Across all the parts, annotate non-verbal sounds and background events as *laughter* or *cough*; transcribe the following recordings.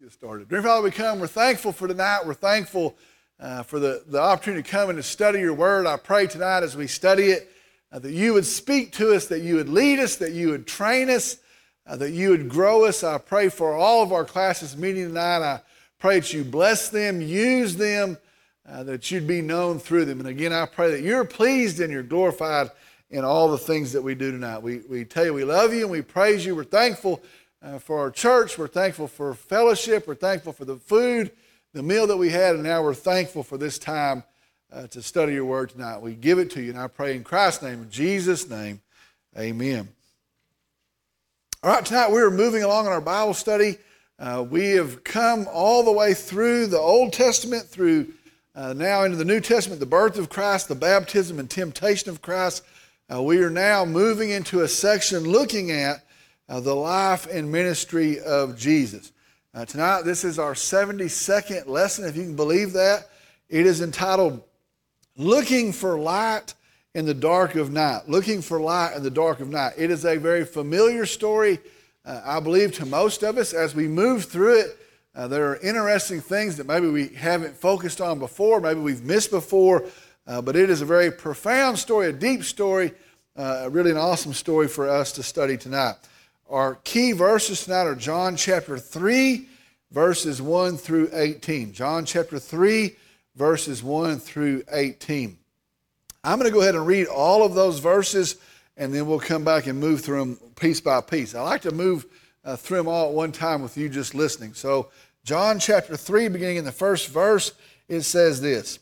get started. Dear Father, we come. We're thankful for tonight. We're thankful uh, for the, the opportunity to come and to study your word. I pray tonight as we study it uh, that you would speak to us, that you would lead us, that you would train us, uh, that you would grow us. I pray for all of our classes meeting tonight. I pray that you bless them, use them, uh, that you'd be known through them. And again, I pray that you're pleased and you're glorified in all the things that we do tonight. We, we tell you we love you and we praise you. We're thankful uh, for our church. We're thankful for fellowship. We're thankful for the food, the meal that we had, and now we're thankful for this time uh, to study your word tonight. We give it to you, and I pray in Christ's name, in Jesus' name, amen. All right, tonight we're moving along in our Bible study. Uh, we have come all the way through the Old Testament, through uh, now into the New Testament, the birth of Christ, the baptism and temptation of Christ. Uh, we are now moving into a section looking at uh, the life and ministry of Jesus. Uh, tonight, this is our 72nd lesson, if you can believe that. It is entitled Looking for Light in the Dark of Night. Looking for Light in the Dark of Night. It is a very familiar story, uh, I believe, to most of us. As we move through it, uh, there are interesting things that maybe we haven't focused on before, maybe we've missed before, uh, but it is a very profound story, a deep story, uh, really an awesome story for us to study tonight. Our key verses tonight are John chapter 3, verses 1 through 18. John chapter 3, verses 1 through 18. I'm going to go ahead and read all of those verses, and then we'll come back and move through them piece by piece. I like to move uh, through them all at one time with you just listening. So, John chapter 3, beginning in the first verse, it says this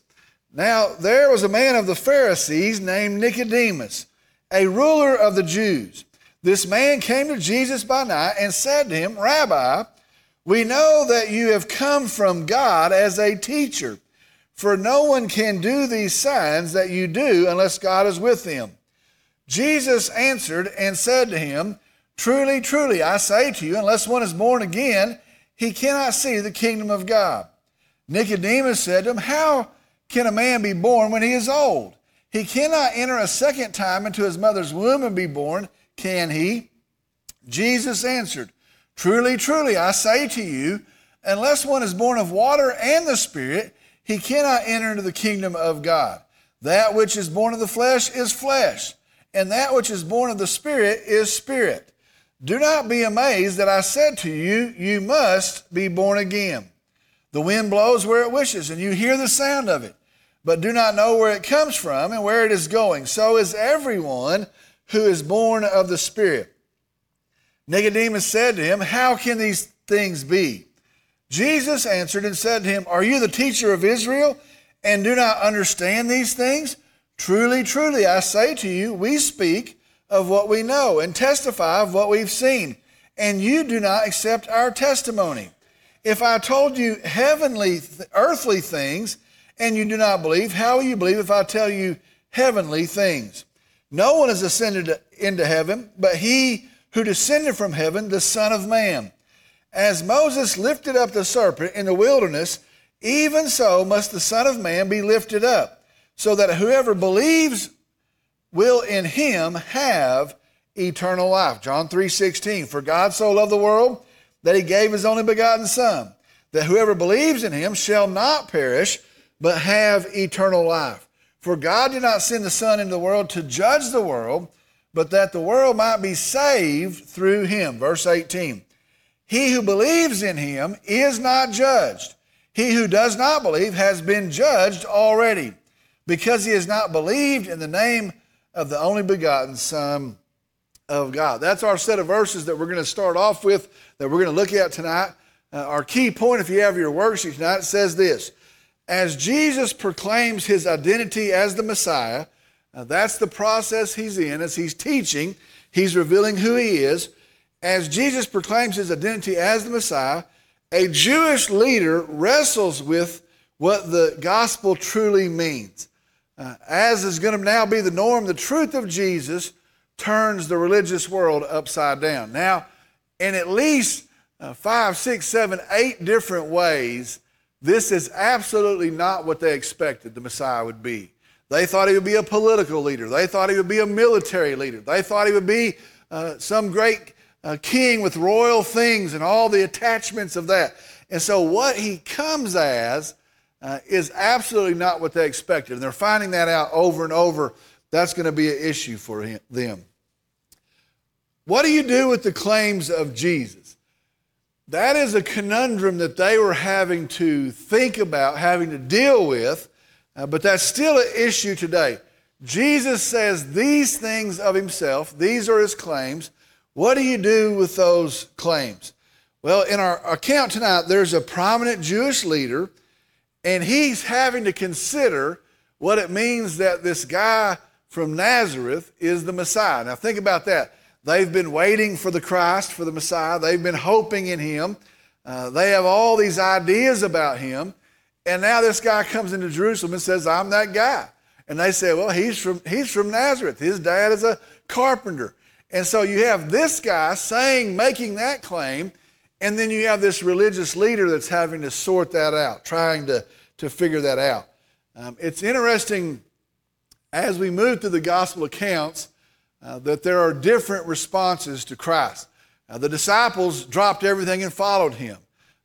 Now there was a man of the Pharisees named Nicodemus, a ruler of the Jews. This man came to Jesus by night and said to him, Rabbi, we know that you have come from God as a teacher, for no one can do these signs that you do unless God is with him. Jesus answered and said to him, Truly, truly, I say to you, unless one is born again, he cannot see the kingdom of God. Nicodemus said to him, How can a man be born when he is old? He cannot enter a second time into his mother's womb and be born can he? Jesus answered, Truly, truly, I say to you, unless one is born of water and the Spirit, he cannot enter into the kingdom of God. That which is born of the flesh is flesh, and that which is born of the Spirit is spirit. Do not be amazed that I said to you, You must be born again. The wind blows where it wishes, and you hear the sound of it, but do not know where it comes from and where it is going. So is everyone who is born of the Spirit. Nicodemus said to him, How can these things be? Jesus answered and said to him, Are you the teacher of Israel and do not understand these things? Truly, truly, I say to you, we speak of what we know and testify of what we've seen, and you do not accept our testimony. If I told you heavenly, earthly things, and you do not believe, how will you believe if I tell you heavenly things? No one has ascended into heaven, but he who descended from heaven, the Son of Man. As Moses lifted up the serpent in the wilderness, even so must the Son of Man be lifted up, so that whoever believes will in him have eternal life. John 3:16 For God so loved the world that he gave his only begotten son that whoever believes in him shall not perish but have eternal life. For God did not send the Son into the world to judge the world, but that the world might be saved through him. Verse 18. He who believes in him is not judged. He who does not believe has been judged already, because he has not believed in the name of the only begotten Son of God. That's our set of verses that we're going to start off with, that we're going to look at tonight. Uh, our key point, if you have your worksheet tonight, says this as Jesus proclaims his identity as the Messiah, that's the process he's in. As he's teaching, he's revealing who he is. As Jesus proclaims his identity as the Messiah, a Jewish leader wrestles with what the gospel truly means. Uh, as is going to now be the norm, the truth of Jesus turns the religious world upside down. Now, in at least uh, five, six, seven, eight different ways, this is absolutely not what they expected the Messiah would be. They thought he would be a political leader. They thought he would be a military leader. They thought he would be uh, some great a king with royal things and all the attachments of that. And so, what he comes as uh, is absolutely not what they expected. And they're finding that out over and over. That's going to be an issue for him, them. What do you do with the claims of Jesus? That is a conundrum that they were having to think about, having to deal with, uh, but that's still an issue today. Jesus says these things of himself, these are his claims. What do you do with those claims? Well, in our account tonight, there's a prominent Jewish leader, and he's having to consider what it means that this guy from Nazareth is the Messiah. Now, think about that. They've been waiting for the Christ, for the Messiah. They've been hoping in him. Uh, they have all these ideas about him. And now this guy comes into Jerusalem and says, I'm that guy. And they say, well, he's from, he's from Nazareth. His dad is a carpenter. And so you have this guy saying, making that claim, and then you have this religious leader that's having to sort that out, trying to, to figure that out. Um, it's interesting as we move through the gospel accounts uh, that there are different responses to Christ. Uh, the disciples dropped everything and followed him.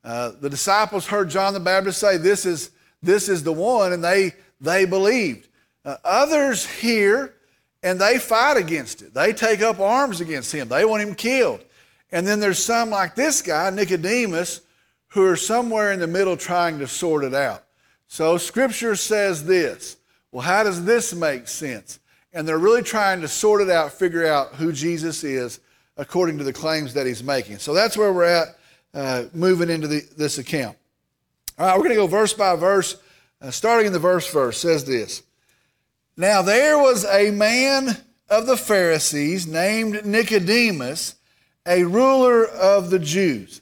Uh, the disciples heard John the Baptist say, This is, this is the one, and they, they believed. Uh, others hear and they fight against it. They take up arms against him. They want him killed. And then there's some like this guy, Nicodemus, who are somewhere in the middle trying to sort it out. So scripture says this. Well, how does this make sense? And they're really trying to sort it out, figure out who Jesus is according to the claims that he's making. So that's where we're at uh, moving into the, this account. All right, we're going to go verse by verse. Uh, starting in the verse first, says this Now there was a man of the Pharisees named Nicodemus a ruler of the Jews.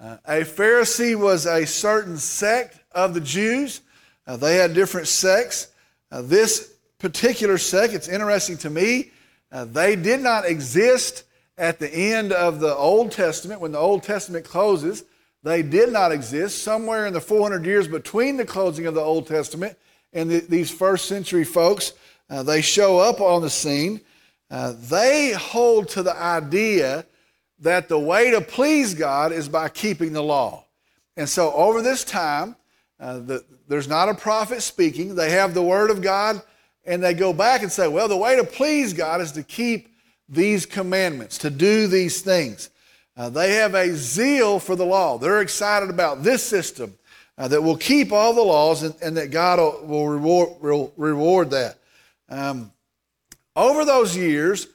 Uh, a Pharisee was a certain sect of the Jews. Uh, they had different sects. Uh, this particular sect, it's interesting to me, uh, they did not exist at the end of the Old Testament. When the Old Testament closes, they did not exist. Somewhere in the 400 years between the closing of the Old Testament and the, these first century folks, uh, they show up on the scene. Uh, they hold to the idea that the way to please God is by keeping the law. And so over this time, uh, the, there's not a prophet speaking. They have the word of God, and they go back and say, well, the way to please God is to keep these commandments, to do these things. Uh, they have a zeal for the law. They're excited about this system uh, that will keep all the laws and, and that God will, will, reward, will reward, that. Um, over those years,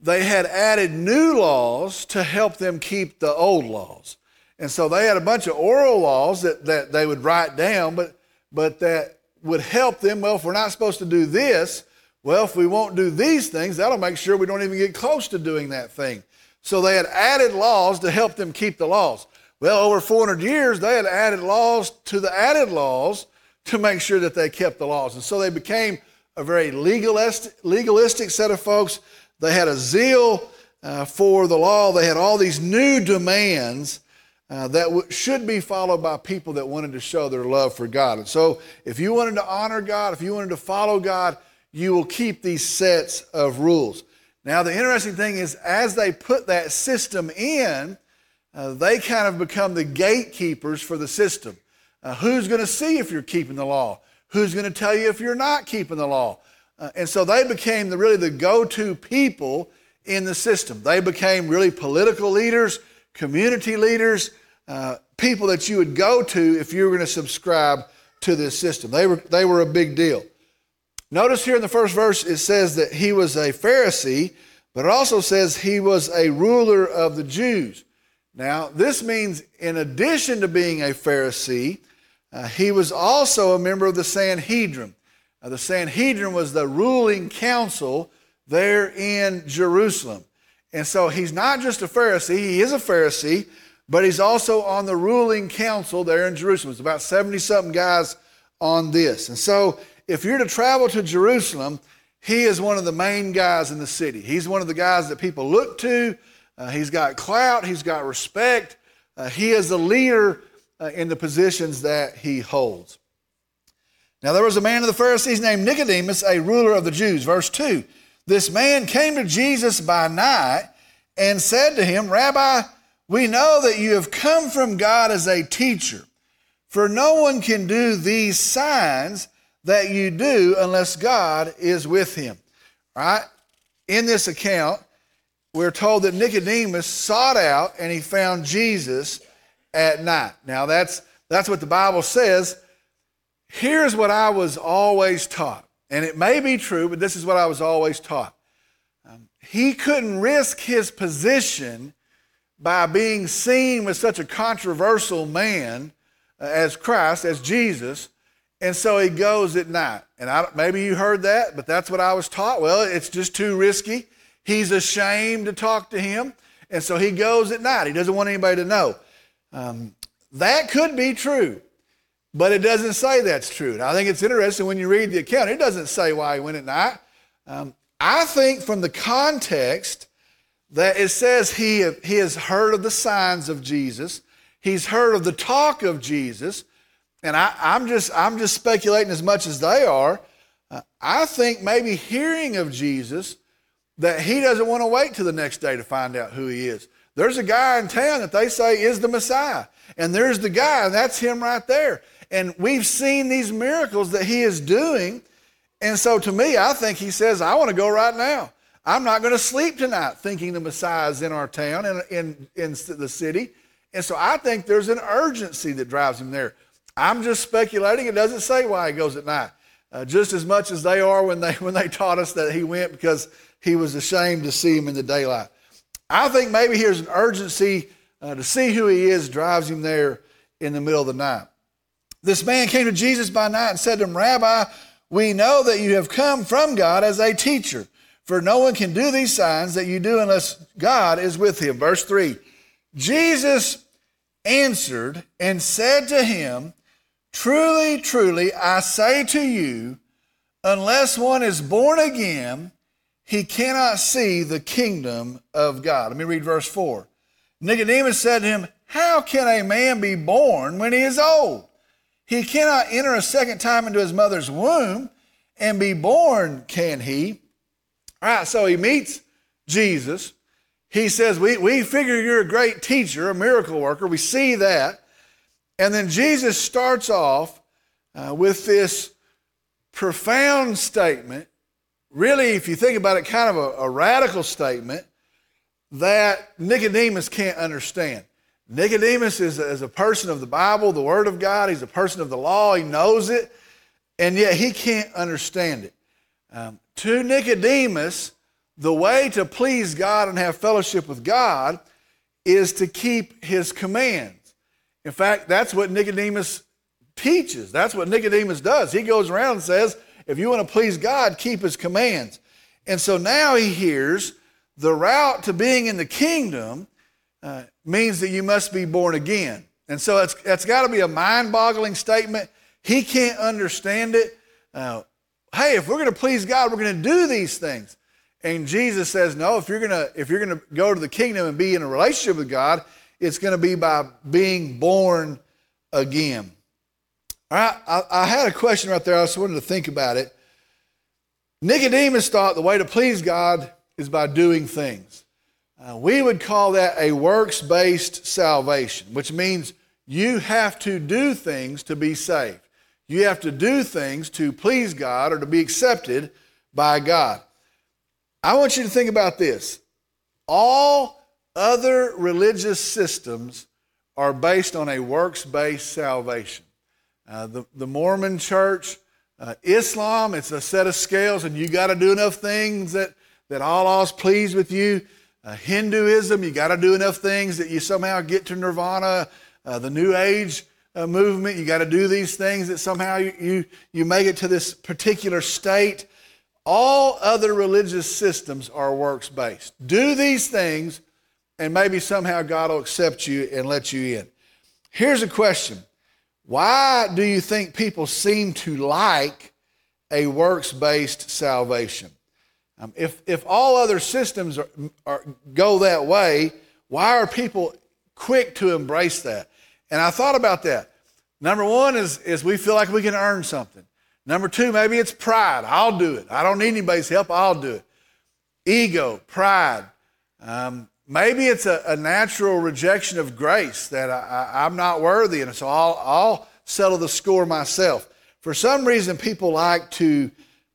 they had added new laws to help them keep the old laws. And so they had a bunch of oral laws that, that they would write down, but, but that would help them. Well, if we're not supposed to do this, well, if we won't do these things, that'll make sure we don't even get close to doing that thing. So they had added laws to help them keep the laws. Well, over 400 years, they had added laws to the added laws to make sure that they kept the laws. And so they became a very legalistic, legalistic set of folks they had a zeal uh, for the law. They had all these new demands uh, that w- should be followed by people that wanted to show their love for God. And so, if you wanted to honor God, if you wanted to follow God, you will keep these sets of rules. Now, the interesting thing is, as they put that system in, uh, they kind of become the gatekeepers for the system. Uh, who's going to see if you're keeping the law? Who's going to tell you if you're not keeping the law? Uh, and so they became the, really the go to people in the system. They became really political leaders, community leaders, uh, people that you would go to if you were going to subscribe to this system. They were, they were a big deal. Notice here in the first verse, it says that he was a Pharisee, but it also says he was a ruler of the Jews. Now, this means in addition to being a Pharisee, uh, he was also a member of the Sanhedrin. Now, the Sanhedrin was the ruling council there in Jerusalem. And so he's not just a Pharisee, he is a Pharisee, but he's also on the ruling council there in Jerusalem. It's about 70 something guys on this. And so if you're to travel to Jerusalem, he is one of the main guys in the city. He's one of the guys that people look to. Uh, he's got clout, he's got respect. Uh, he is the leader uh, in the positions that he holds. Now there was a man of the Pharisees named Nicodemus, a ruler of the Jews. Verse 2 This man came to Jesus by night and said to him, Rabbi, we know that you have come from God as a teacher, for no one can do these signs that you do unless God is with him. Right? In this account, we're told that Nicodemus sought out and he found Jesus at night. Now that's that's what the Bible says. Here's what I was always taught, and it may be true, but this is what I was always taught. Um, he couldn't risk his position by being seen with such a controversial man uh, as Christ, as Jesus, and so he goes at night. And I, maybe you heard that, but that's what I was taught. Well, it's just too risky. He's ashamed to talk to him, and so he goes at night. He doesn't want anybody to know. Um, that could be true, but it doesn't say that's true. And I think it's interesting when you read the account, it doesn't say why he went at night. Um, I think from the context that it says he, he has heard of the signs of Jesus, he's heard of the talk of Jesus, and I, am just, I'm just speculating as much as they are. Uh, I think maybe hearing of Jesus that he doesn't want to wait till the next day to find out who he is. There's a guy in town that they say is the Messiah. And there's the guy, and that's him right there. And we've seen these miracles that he is doing. And so to me, I think he says, I want to go right now. I'm not going to sleep tonight thinking the Messiah is in our town, in, in, in the city. And so I think there's an urgency that drives him there. I'm just speculating. It doesn't say why he goes at night. Uh, just as much as they are when they, *laughs* when they taught us that he went because he was ashamed to see him in the daylight. I think maybe here's an urgency uh, to see who he is drives him there in the middle of the night. This man came to Jesus by night and said to him, Rabbi, we know that you have come from God as a teacher, for no one can do these signs that you do unless God is with him. Verse 3 Jesus answered and said to him, Truly, truly, I say to you, unless one is born again, he cannot see the kingdom of God. Let me read verse 4. Nicodemus said to him, How can a man be born when he is old? He cannot enter a second time into his mother's womb and be born, can he? All right, so he meets Jesus. He says, We, we figure you're a great teacher, a miracle worker. We see that. And then Jesus starts off uh, with this profound statement. Really, if you think about it, kind of a, a radical statement that Nicodemus can't understand. Nicodemus is a, is a person of the Bible, the Word of God. He's a person of the law. He knows it, and yet he can't understand it. Um, to Nicodemus, the way to please God and have fellowship with God is to keep his commands. In fact, that's what Nicodemus teaches. That's what Nicodemus does. He goes around and says, if you want to please God, keep his commands. And so now he hears the route to being in the kingdom uh, means that you must be born again. And so it's, it's got to be a mind boggling statement. He can't understand it. Uh, hey, if we're going to please God, we're going to do these things. And Jesus says, no, if you're going to if you're going to go to the kingdom and be in a relationship with God, it's going to be by being born again. All right, I, I had a question right there. I just wanted to think about it. Nicodemus thought the way to please God is by doing things. Uh, we would call that a works based salvation, which means you have to do things to be saved. You have to do things to please God or to be accepted by God. I want you to think about this. All other religious systems are based on a works based salvation. Uh, the, the Mormon church, uh, Islam, it's a set of scales, and you got to do enough things that that Allah's pleased with you. Uh, Hinduism, you got to do enough things that you somehow get to nirvana. Uh, the New Age uh, movement, you got to do these things that somehow you, you, you make it to this particular state. All other religious systems are works based. Do these things, and maybe somehow God will accept you and let you in. Here's a question Why do you think people seem to like a works based salvation? Um, if, if all other systems are, are, go that way, why are people quick to embrace that? And I thought about that. Number one is, is we feel like we can earn something. Number two, maybe it's pride. I'll do it. I don't need anybody's help. I'll do it. Ego, pride. Um, Maybe it's a, a natural rejection of grace that I, am not worthy, and so I'll, I'll, settle the score myself. For some reason, people like to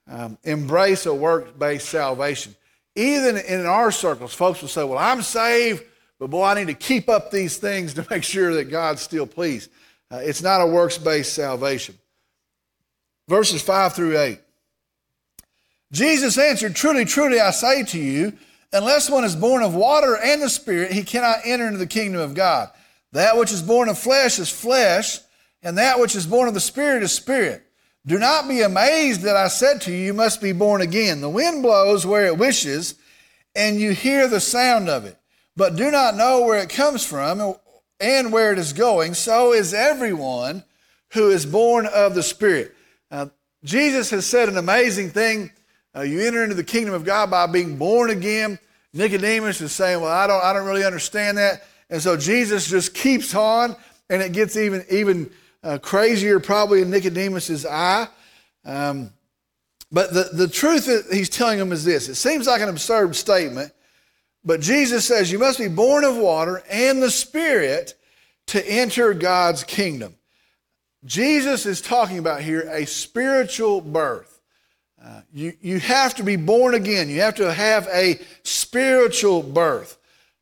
um, embrace a work based salvation. Even in our circles, folks will say, Well, I'm saved, but boy, I need to keep up these things to *laughs* make sure that God's still pleased. Uh, it's not a works based salvation. Verses 5 through 8. Jesus answered, Truly, truly, I say to you, unless one is born of water and the Spirit, he cannot enter into the kingdom of God. That which is born of flesh is flesh, and that which is born of the Spirit is spirit. Do not be amazed that I said to you, You must be born again. The wind blows where it wishes, and you hear the sound of it, but do not know where it comes from and where it is going. So is everyone who is born of the Spirit. Jesus has said an amazing thing uh, you enter into the kingdom of God by being born again. Nicodemus is saying, Well, I don't, I don't really understand that. And so Jesus just keeps on, and it gets even, even uh, crazier, probably in Nicodemus's eye. Um, but the, the truth that he's telling him is this it seems like an absurd statement, but Jesus says, You must be born of water and the Spirit to enter God's kingdom. Jesus is talking about here a spiritual birth. Uh, you, you have to be born again. You have to have a spiritual birth.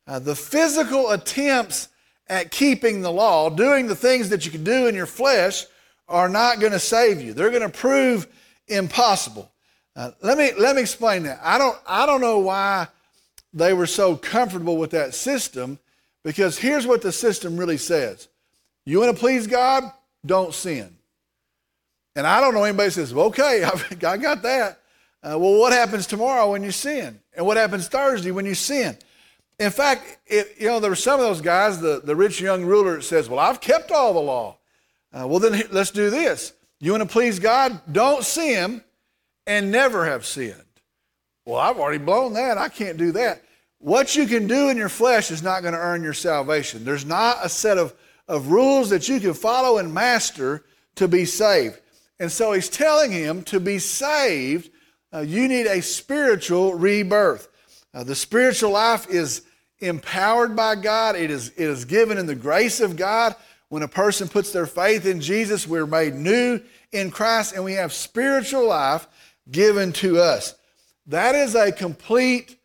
Uh, the physical attempts at keeping the law, doing the things that you can do in your flesh, are not going to save you. They're going to prove impossible. Uh, let me let me explain that. I don't I don't know why they were so comfortable with that system, because here's what the system really says: You want to please God, don't sin. And I don't know anybody says, well, okay, *laughs* I got that. Uh, well, what happens tomorrow when you sin? And what happens Thursday when you sin? In fact, it, you know, there were some of those guys, the, the rich young ruler says, well, I've kept all the law. Uh, well, then let's do this. You want to please God? Don't sin and never have sinned. Well, I've already blown that. I can't do that. What you can do in your flesh is not going to earn your salvation. There's not a set of, of rules that you can follow and master to be saved. And so he's telling him to be saved, uh, you need a spiritual rebirth. Uh, the spiritual life is empowered by God, it is, it is given in the grace of God. When a person puts their faith in Jesus, we're made new in Christ and we have spiritual life given to us. That is a complete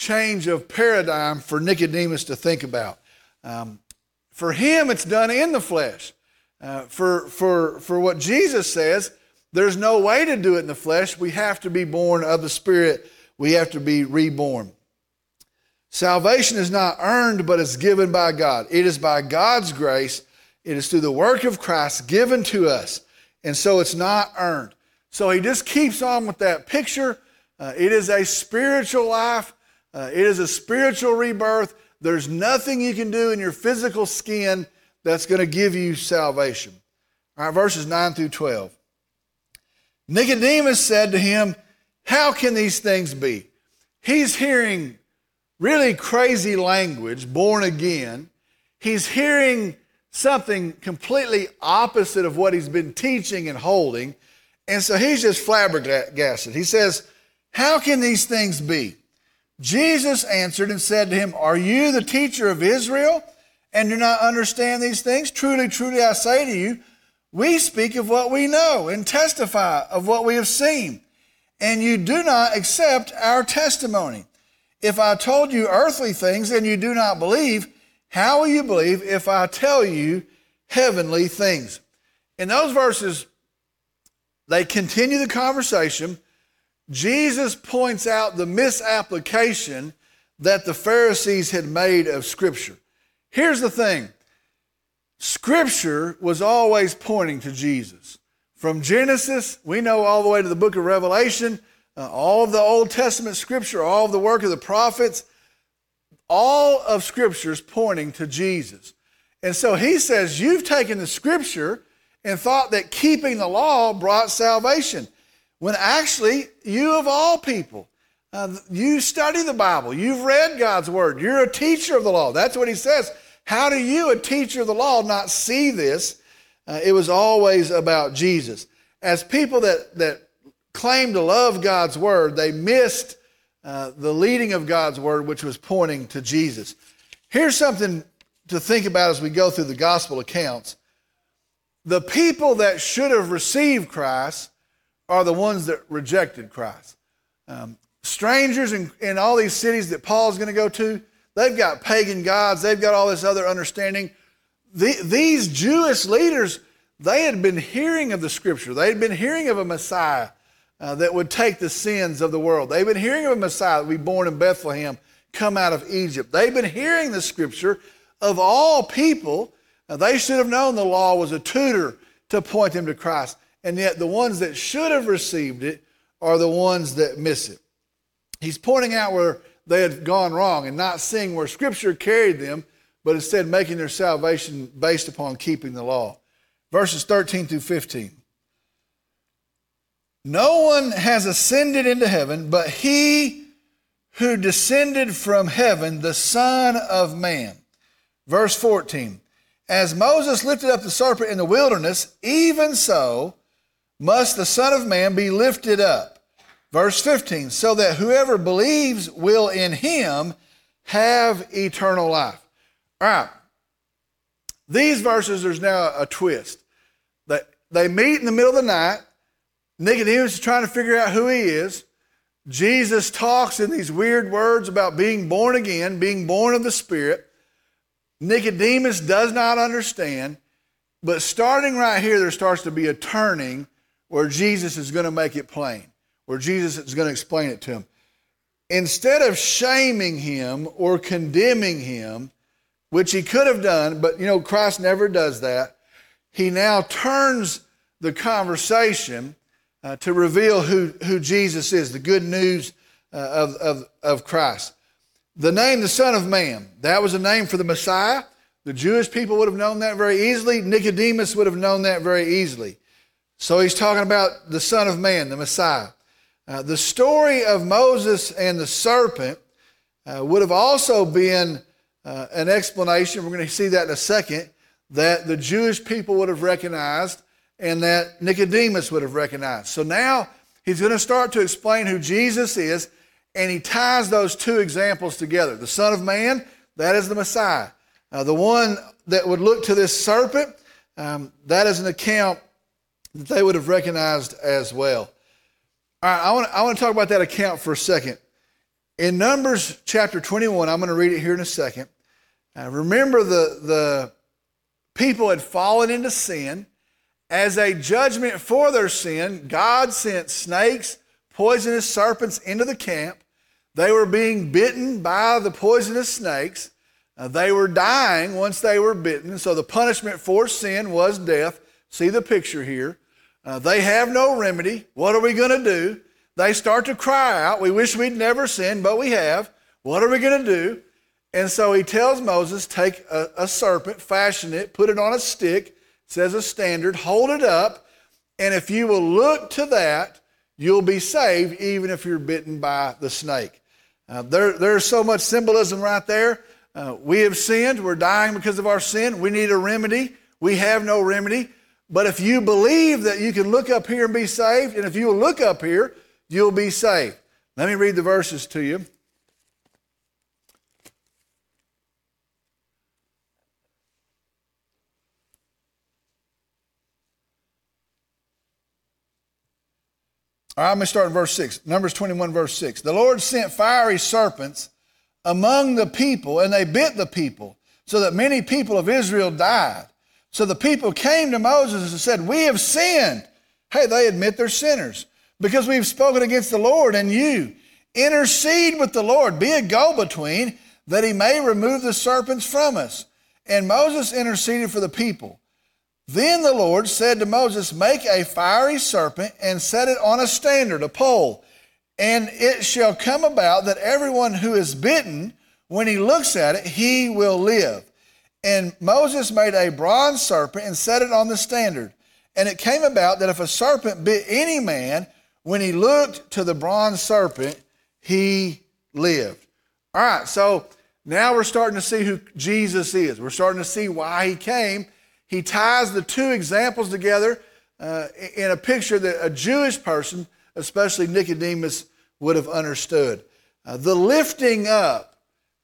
change of paradigm for Nicodemus to think about. Um, for him, it's done in the flesh. Uh, for, for, for what Jesus says, there's no way to do it in the flesh. We have to be born of the Spirit, we have to be reborn. Salvation is not earned, but it's given by God. It is by God's grace, it is through the work of Christ given to us. And so it's not earned. So he just keeps on with that picture. Uh, it is a spiritual life, uh, it is a spiritual rebirth. There's nothing you can do in your physical skin that's going to give you salvation. All right, verses 9 through 12. Nicodemus said to him, How can these things be? He's hearing really crazy language, born again. He's hearing something completely opposite of what he's been teaching and holding. And so he's just flabbergasted. He says, How can these things be? Jesus answered and said to him, Are you the teacher of Israel? and do not understand these things? Truly, truly, I say to you, we speak of what we know and testify of what we have seen, and you do not accept our testimony. If I told you earthly things and you do not believe, how will you believe if I tell you heavenly things? In those verses, they continue the conversation. Jesus points out the misapplication that the Pharisees had made of Scripture. Here's the thing Scripture was always pointing to Jesus. From Genesis, we know all the way to the book of Revelation, uh, all of the Old Testament Scripture, all of the work of the prophets, all of Scripture is pointing to Jesus. And so he says, You've taken the Scripture and thought that keeping the law brought salvation, when actually, you of all people, uh, you study the Bible. You've read God's Word. You're a teacher of the law. That's what he says. How do you, a teacher of the law, not see this? Uh, it was always about Jesus. As people that, that claim to love God's Word, they missed uh, the leading of God's word, which was pointing to Jesus. Here's something to think about as we go through the gospel accounts. The people that should have received Christ are the ones that rejected Christ. Um, strangers in, in all these cities that Paul's going to go to, they've got pagan gods, they've got all this other understanding. The, these Jewish leaders, they had been hearing of the scripture, they had been hearing of a Messiah uh, that would take the sins of the world. They've been hearing of a Messiah that would be born in Bethlehem, come out of Egypt. They've been hearing the scripture of all people. Now, they should have known the law was a tutor to point them to Christ. And yet, the ones that should have received it are the ones that miss it. He's pointing out where they had gone wrong and not seeing where Scripture carried them, but instead making their salvation based upon keeping the law. Verses 13 through 15. No one has ascended into heaven but he who descended from heaven, the Son of Man. Verse 14. As Moses lifted up the serpent in the wilderness, even so must the Son of Man be lifted up. Verse 15. So that whoever believes will in him have eternal life. All right. These verses, there's now a twist. They, they meet in the middle of the night. Nicodemus is trying to figure out who he is. Jesus talks in these weird words about being born again, being born of the Spirit. Nicodemus does not understand, but starting right here, there starts to be a turning where Jesus is going to make it plain, where Jesus is going to explain it to him. Instead of shaming him or condemning him, which he could have done, but you know, Christ never does that, he now turns the conversation uh, to reveal who, who Jesus is, the good news uh, of, of, of Christ. The name, the Son of Man, that was a name for the Messiah. The Jewish people would have known that very easily. Nicodemus would have known that very easily. So he's talking about the Son of Man, the Messiah. Uh, the story of Moses and the serpent uh, would have also been uh, an explanation, we're going to see that in a second, that the Jewish people would have recognized and that Nicodemus would have recognized. So now he's going to start to explain who Jesus is, and he ties those two examples together. The Son of Man, that is the Messiah. Uh, the one that would look to this serpent, um, that is an account that they would have recognized as well. All right, I want, I want to talk about that account for a second. In Numbers chapter 21, I'm going to read it here in a second. Uh, remember, the, the people had fallen into sin. As a judgment for their sin, God sent snakes, poisonous serpents into the camp. They were being bitten by the poisonous snakes. They were dying once they were bitten. So the punishment for sin was death. See the picture here. Uh, they have no remedy. What are we going to do? They start to cry out. We wish we'd never sinned, but we have. What are we going to do? And so he tells Moses, take a, a serpent, fashion it, put it on a stick, says a standard, hold it up, and if you will look to that, you'll be saved even if you're bitten by the snake. Uh, there, there's so much symbolism right there. Uh, we have sinned. We're dying because of our sin. We need a remedy. We have no remedy. But if you believe that you can look up here and be saved, and if you look up here, you'll be saved. Let me read the verses to you. All right, I'm going to start in verse 6. Numbers 21, verse 6. The Lord sent fiery serpents among the people, and they bit the people, so that many people of Israel died. So the people came to Moses and said, We have sinned. Hey, they admit they're sinners because we've spoken against the Lord and you. Intercede with the Lord, be a go between, that he may remove the serpents from us. And Moses interceded for the people. Then the Lord said to Moses, Make a fiery serpent and set it on a standard, a pole. And it shall come about that everyone who is bitten, when he looks at it, he will live. And Moses made a bronze serpent and set it on the standard. And it came about that if a serpent bit any man, when he looked to the bronze serpent, he lived. All right, so now we're starting to see who Jesus is. We're starting to see why he came he ties the two examples together uh, in a picture that a Jewish person, especially Nicodemus, would have understood. Uh, the lifting up,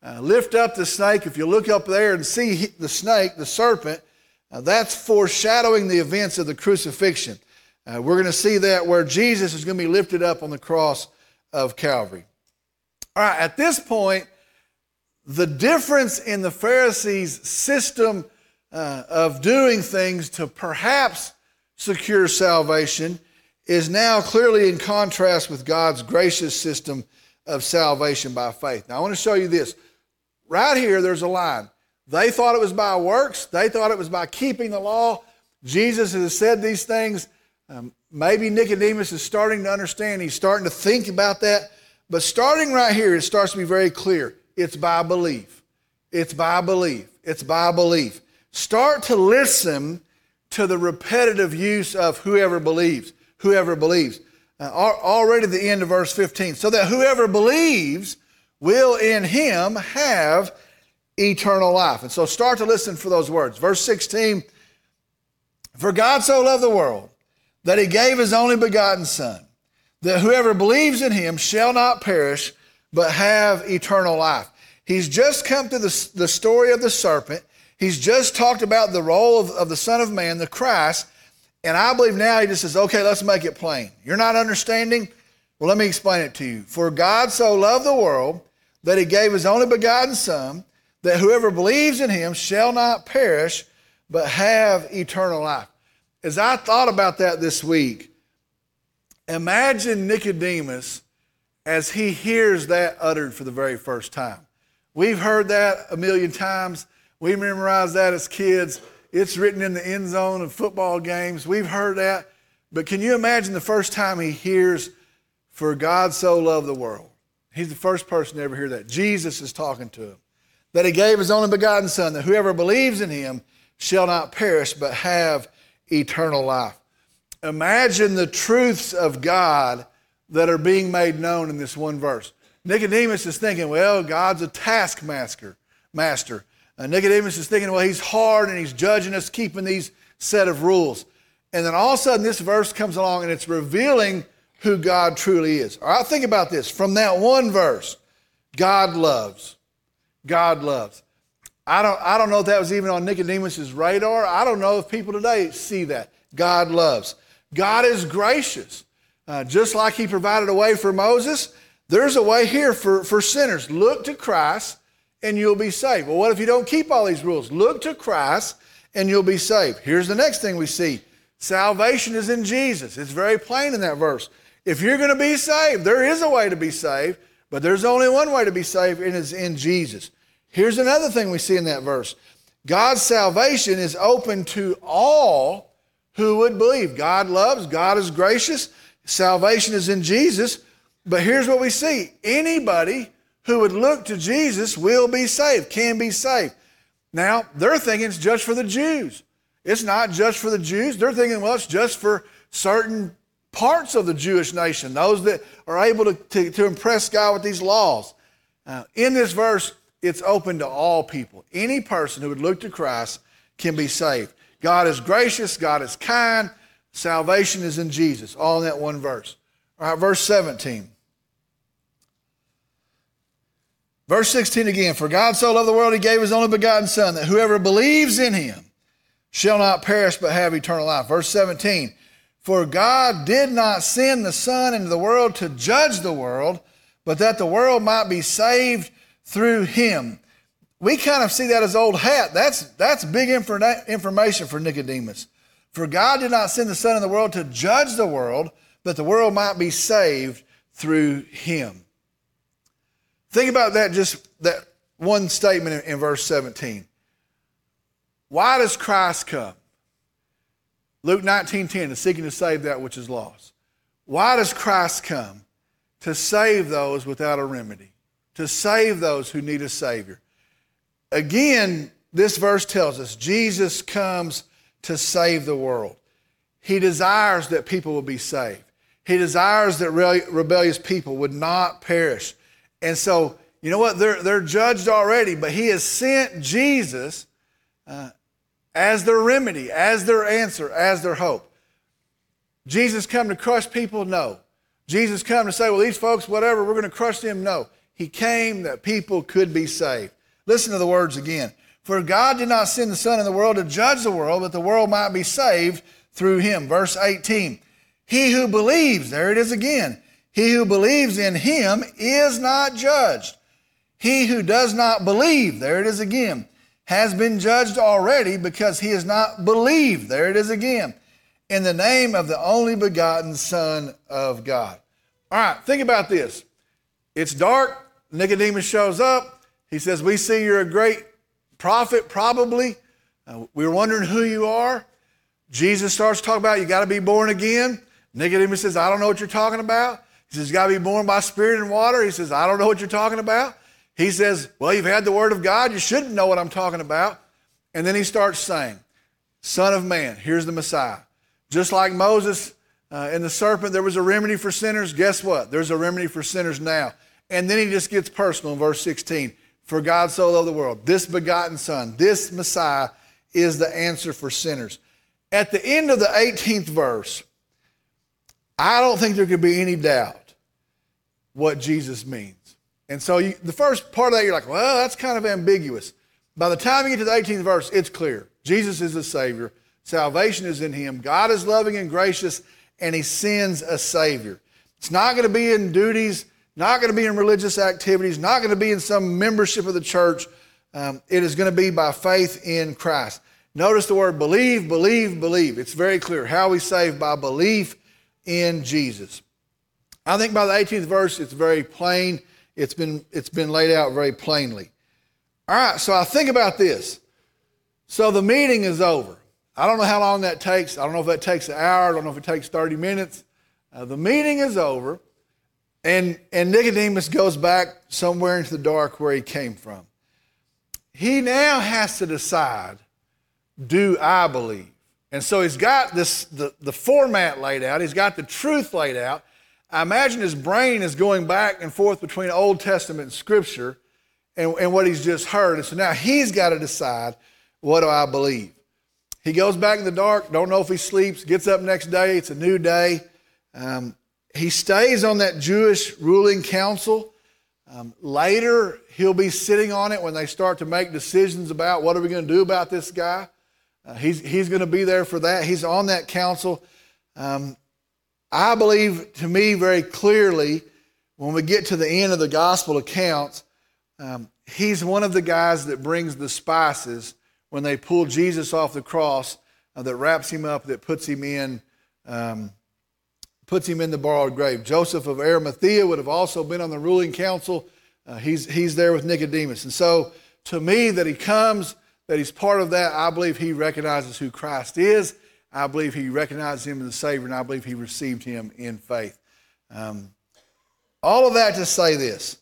uh, lift up the snake. If you look up there and see the snake, the serpent, uh, that's foreshadowing the events of the crucifixion. Uh, we're going to see that where Jesus is going to be lifted up on the cross of Calvary. All right, at this point, the difference in the Pharisees' system uh, of doing things to perhaps secure salvation is now clearly in contrast with God's gracious system of salvation by faith. Now, I want to show you this. Right here, there's a line. They thought it was by works, they thought it was by keeping the law. Jesus has said these things. Um, maybe Nicodemus is starting to understand. He's starting to think about that. But starting right here, it starts to be very clear. It's by belief. It's by belief. It's by belief. Start to listen to the repetitive use of whoever believes whoever believes. Uh, already the end of verse 15. So that whoever believes will in him have eternal life. And so start to listen for those words. Verse 16 For God so loved the world that he gave his only begotten Son, that whoever believes in him shall not perish, but have eternal life. He's just come to the, the story of the serpent. He's just talked about the role of, of the Son of Man, the Christ, and I believe now he just says, okay, let's make it plain. You're not understanding? Well, let me explain it to you. For God so loved the world that he gave his only begotten Son, that whoever believes in him shall not perish, but have eternal life. As I thought about that this week, imagine Nicodemus as he hears that uttered for the very first time. We've heard that a million times. We memorized that as kids. It's written in the end zone of football games. We've heard that. But can you imagine the first time he hears, For God so loved the world? He's the first person to ever hear that. Jesus is talking to him. That he gave his only begotten Son, that whoever believes in him shall not perish, but have eternal life. Imagine the truths of God that are being made known in this one verse. Nicodemus is thinking, well, God's a taskmaster. Master. Uh, Nicodemus is thinking, well, he's hard and he's judging us, keeping these set of rules. And then all of a sudden, this verse comes along and it's revealing who God truly is. All right, think about this. From that one verse, God loves. God loves. I don't, I don't know if that was even on Nicodemus's radar. I don't know if people today see that. God loves. God is gracious. Uh, just like he provided a way for Moses, there's a way here for, for sinners. Look to Christ and you'll be saved. Well, what if you don't keep all these rules? Look to Christ and you'll be saved. Here's the next thing we see salvation is in Jesus. It's very plain in that verse. If you're going to be saved, there is a way to be saved, but there's only one way to be saved, and it's in Jesus. Here's another thing we see in that verse God's salvation is open to all who would believe. God loves, God is gracious, salvation is in Jesus. But here's what we see anybody who would look to Jesus will be saved, can be saved. Now, they're thinking it's just for the Jews. It's not just for the Jews. They're thinking, well, it's just for certain parts of the Jewish nation, those that are able to, to, to impress God with these laws. Uh, in this verse, it's open to all people. Any person who would look to Christ can be saved. God is gracious, God is kind, salvation is in Jesus, all in that one verse. All right, verse 17. Verse 16 again For God so loved the world, he gave his only begotten Son, that whoever believes in him shall not perish but have eternal life. Verse 17 For God did not send the Son into the world to judge the world, but that the world might be saved through him. We kind of see that as old hat. That's, that's big information for Nicodemus. For God did not send the Son in the world to judge the world, but the world might be saved through him. Think about that, just that one statement in, in verse 17. Why does Christ come? Luke 19:10 is seeking to save that which is lost. Why does Christ come? To save those without a remedy, to save those who need a Savior. Again, this verse tells us Jesus comes to save the world. He desires that people will be saved. He desires that rebellious people would not perish, and so, you know what? They're, they're judged already, but He has sent Jesus uh, as their remedy, as their answer, as their hope. Jesus come to crush people? No. Jesus come to say, well, these folks, whatever, we're going to crush them? No. He came that people could be saved. Listen to the words again. For God did not send the Son in the world to judge the world, but the world might be saved through him. Verse 18. He who believes, there it is again, he who believes in him is not judged. He who does not believe, there it is again, has been judged already because he has not believed, there it is again, in the name of the only begotten Son of God. All right, think about this. It's dark. Nicodemus shows up. He says, We see you're a great prophet, probably. Uh, we are wondering who you are. Jesus starts talking about you got to be born again. Nicodemus says, I don't know what you're talking about. He says, You got to be born by spirit and water. He says, I don't know what you're talking about. He says, Well, you've had the word of God. You should know what I'm talking about. And then he starts saying, Son of man, here's the Messiah. Just like Moses uh, and the serpent, there was a remedy for sinners. Guess what? There's a remedy for sinners now. And then he just gets personal in verse 16. For God so loved the world. This begotten Son, this Messiah is the answer for sinners. At the end of the 18th verse, I don't think there could be any doubt what Jesus means. And so you, the first part of that, you're like, well, that's kind of ambiguous. By the time you get to the 18th verse, it's clear. Jesus is the Savior. Salvation is in Him. God is loving and gracious, and He sends a Savior. It's not going to be in duties, not going to be in religious activities, not going to be in some membership of the church. Um, it is going to be by faith in Christ. Notice the word believe, believe, believe. It's very clear how we save by belief in Jesus. I think by the 18th verse, it's very plain. It's been, it's been laid out very plainly. All right, so I think about this. So the meeting is over. I don't know how long that takes. I don't know if that takes an hour. I don't know if it takes 30 minutes. Uh, the meeting is over, and, and Nicodemus goes back somewhere into the dark where he came from. He now has to decide do I believe? And so he's got this the, the format laid out, he's got the truth laid out. I imagine his brain is going back and forth between Old Testament and Scripture and, and what he's just heard. And so now he's got to decide what do I believe? He goes back in the dark, don't know if he sleeps, gets up next day, it's a new day. Um, he stays on that Jewish ruling council. Um, later, he'll be sitting on it when they start to make decisions about what are we going to do about this guy. Uh, he's he's going to be there for that. He's on that council. Um, I believe, to me, very clearly, when we get to the end of the gospel accounts, um, he's one of the guys that brings the spices when they pull Jesus off the cross, uh, that wraps him up, that puts him in. Um, puts him in the borrowed grave. Joseph of Arimathea would have also been on the ruling council. Uh, he's, he's there with Nicodemus. And so, to me, that he comes that he's part of that, I believe he recognizes who Christ is. I believe he recognized him as the Savior, and I believe he received him in faith. Um, all of that to say this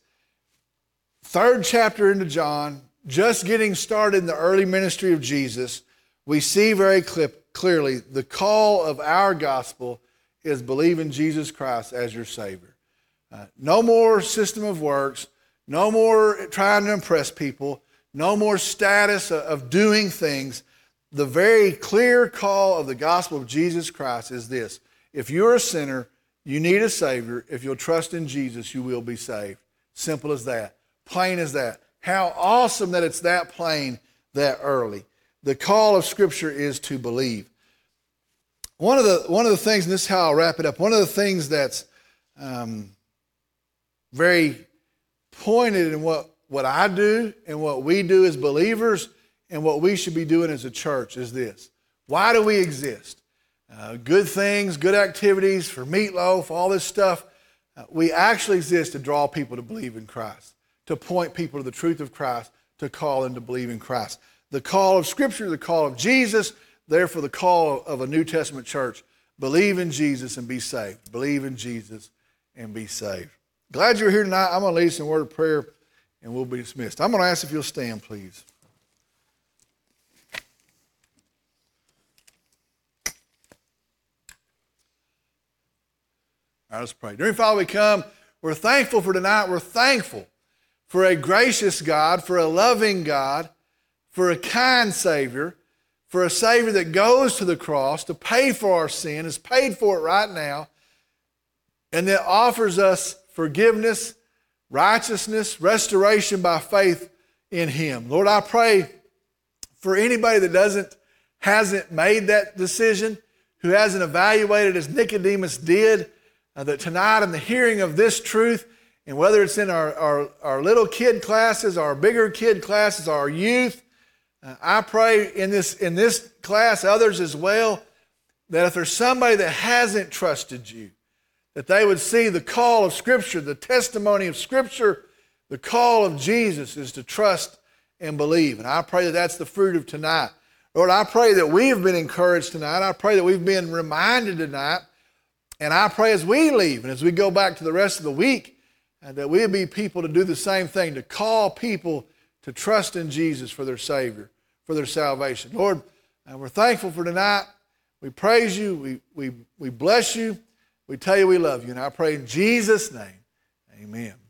third chapter into John, just getting started in the early ministry of Jesus, we see very clearly the call of our gospel is believe in Jesus Christ as your Savior. Uh, no more system of works, no more trying to impress people. No more status of doing things. The very clear call of the gospel of Jesus Christ is this if you're a sinner, you need a Savior. If you'll trust in Jesus, you will be saved. Simple as that. Plain as that. How awesome that it's that plain that early. The call of Scripture is to believe. One of the, one of the things, and this is how I'll wrap it up, one of the things that's um, very pointed in what what I do and what we do as believers and what we should be doing as a church is this. Why do we exist? Uh, good things, good activities for meatloaf, all this stuff. Uh, we actually exist to draw people to believe in Christ, to point people to the truth of Christ, to call them to believe in Christ. The call of Scripture, the call of Jesus, therefore the call of a New Testament church. Believe in Jesus and be saved. Believe in Jesus and be saved. Glad you're here tonight. I'm going to lead some word of prayer and we'll be dismissed. I'm going to ask if you'll stand, please. All right, let's pray. Dear Father, we come. We're thankful for tonight. We're thankful for a gracious God, for a loving God, for a kind Savior, for a Savior that goes to the cross to pay for our sin, is paid for it right now, and that offers us forgiveness righteousness, restoration by faith in Him. Lord, I pray for anybody that doesn't, hasn't made that decision, who hasn't evaluated as Nicodemus did, uh, that tonight in the hearing of this truth, and whether it's in our, our, our little kid classes, our bigger kid classes, our youth, uh, I pray in this, in this class, others as well, that if there's somebody that hasn't trusted you, that they would see the call of Scripture, the testimony of Scripture, the call of Jesus is to trust and believe. And I pray that that's the fruit of tonight. Lord, I pray that we have been encouraged tonight. I pray that we've been reminded tonight. And I pray as we leave and as we go back to the rest of the week, uh, that we'll be people to do the same thing, to call people to trust in Jesus for their Savior, for their salvation. Lord, uh, we're thankful for tonight. We praise you. We, we, we bless you. We tell you we love you. And I pray in Jesus' name, amen.